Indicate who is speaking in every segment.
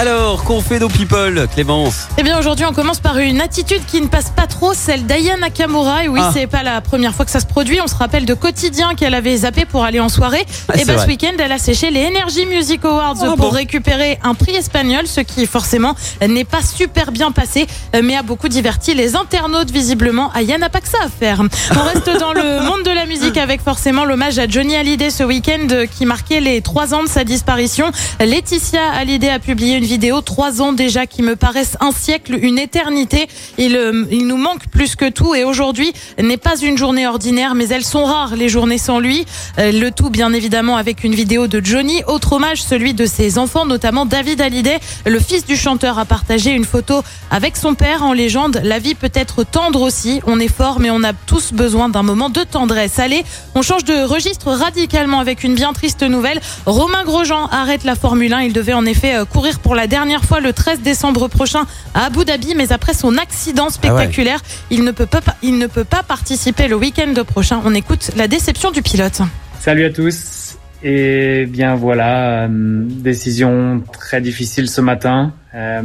Speaker 1: Alors, qu'on fait nos people, Clémence?
Speaker 2: Eh bien aujourd'hui on commence par une attitude qui ne passe pas trop, celle d'Aya Nakamura. Et oui,
Speaker 1: Ah.
Speaker 2: c'est pas la première fois que ça se produit. On se rappelle de quotidien qu'elle avait zappé pour aller en soirée.
Speaker 1: Ah,
Speaker 2: et
Speaker 1: c'est
Speaker 2: ben ce week-end, elle a séché les Energy Music Awards
Speaker 1: Ah,
Speaker 2: pour
Speaker 1: bon.
Speaker 2: récupérer un prix espagnol, ce qui forcément n'est pas super bien passé, euh, mais a beaucoup diverti les internautes visiblement. Aya n'a pas que ça à faire. On reste dans le monde de la musique avec forcément l'hommage à Johnny Hallyday ce week-end euh, qui marquait les trois ans de sa disparition. Laetitia Hallyday a publié une vidéo trois ans déjà qui me paraissent un siècle, une éternité. Il, euh, il nous manque plus que tout et aujourd'hui n'est pas une journée ordinaire, mais elles sont rares les journées sans lui. Euh, Le tout bien évidemment avec une vidéo de Johnny. Autre hommage, celui de ses enfants, notamment David Hallyday, le fils du chanteur, a partagé une photo avec son père en légende. La vie peut être tendre aussi. On est fort, mais on a tous besoin d'un moment de tendresse. Allez, on change de registre radicalement avec une bien triste nouvelle. Romain Grosjean arrête la Formule 1. Il devait en effet euh, courir pour la dernière fois le 13 décembre prochain à Abu Dhabi, mais après son accident spectaculaire, il, ne peut pas, il ne peut pas participer le week-end prochain. On écoute la déception du pilote.
Speaker 3: Salut à tous. Et bien voilà, euh, décision très difficile ce matin, euh,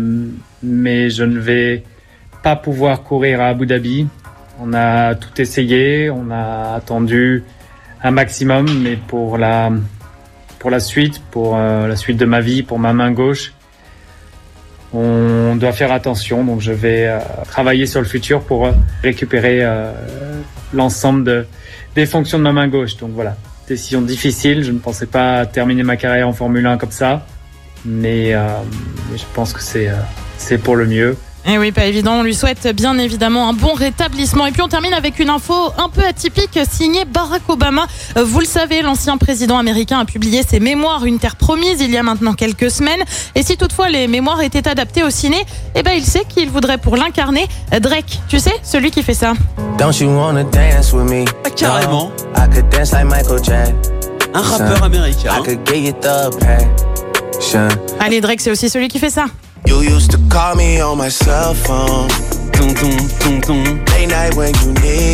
Speaker 3: mais je ne vais pas pouvoir courir à Abu Dhabi. On a tout essayé, on a attendu un maximum, mais pour la pour la suite, pour euh, la suite de ma vie, pour ma main gauche, on doit faire attention. Donc je vais euh, travailler sur le futur pour euh, récupérer euh, l'ensemble de, des fonctions de ma main gauche. Donc voilà, décision difficile. Je ne pensais pas terminer ma carrière en Formule 1 comme ça, mais, je pense que c'est pour le mieux.
Speaker 2: Et oui, pas évident. On lui souhaite bien évidemment un bon rétablissement. Et puis on termine avec une info un peu atypique signée Barack Obama. Euh, Vous le savez, l'ancien président américain a publié ses mémoires Une Terre promise il y a maintenant quelques semaines. Et si toutefois les mémoires étaient adaptées au ciné, eh ben il sait qu'il voudrait pour l'incarner Drake. Tu sais, celui qui fait ça.
Speaker 4: Don't you wanna dance with me?
Speaker 1: Ah, carrément.
Speaker 4: I could dance like Michael Jackson.
Speaker 1: Un rappeur américain.
Speaker 4: I could get you the passion.
Speaker 2: Allez, Drake, c'est aussi celui qui fait ça.
Speaker 4: You used to call me on my cell phone.
Speaker 1: Tonton, tonton.
Speaker 4: Late night when you need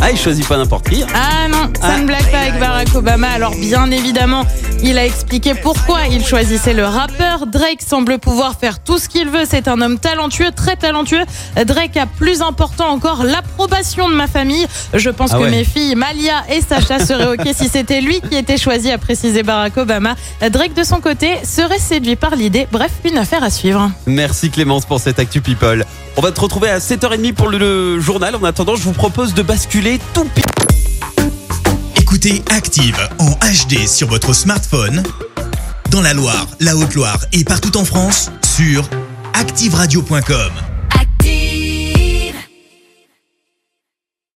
Speaker 1: Ah, il choisit pas n'importe qui.
Speaker 2: Ah non, ça
Speaker 1: Ah.
Speaker 2: ne blague pas avec Barack Obama. Alors bien évidemment, il a expliqué pourquoi il choisissait le rappeur. Drake semble pouvoir faire tout ce qu'il veut. C'est un homme talentueux, très talentueux. Drake a plus important encore l'approbation de ma famille. Je pense
Speaker 1: Ah
Speaker 2: que
Speaker 1: ouais.
Speaker 2: mes filles Malia et Sacha seraient ok si c'était lui qui était choisi, a précisé Barack Obama. Drake de son côté serait séduit par l'idée. Bref, une affaire à suivre.
Speaker 1: Merci Clémence pour cette Actu People. On va te retrouver à 7h30 pour le, journal. En attendant, je vous propose de basculer tout pile.
Speaker 5: Écoutez Active en HD sur votre smartphone, dans la Loire, la Haute-Loire et partout en France, sur activeradio.com.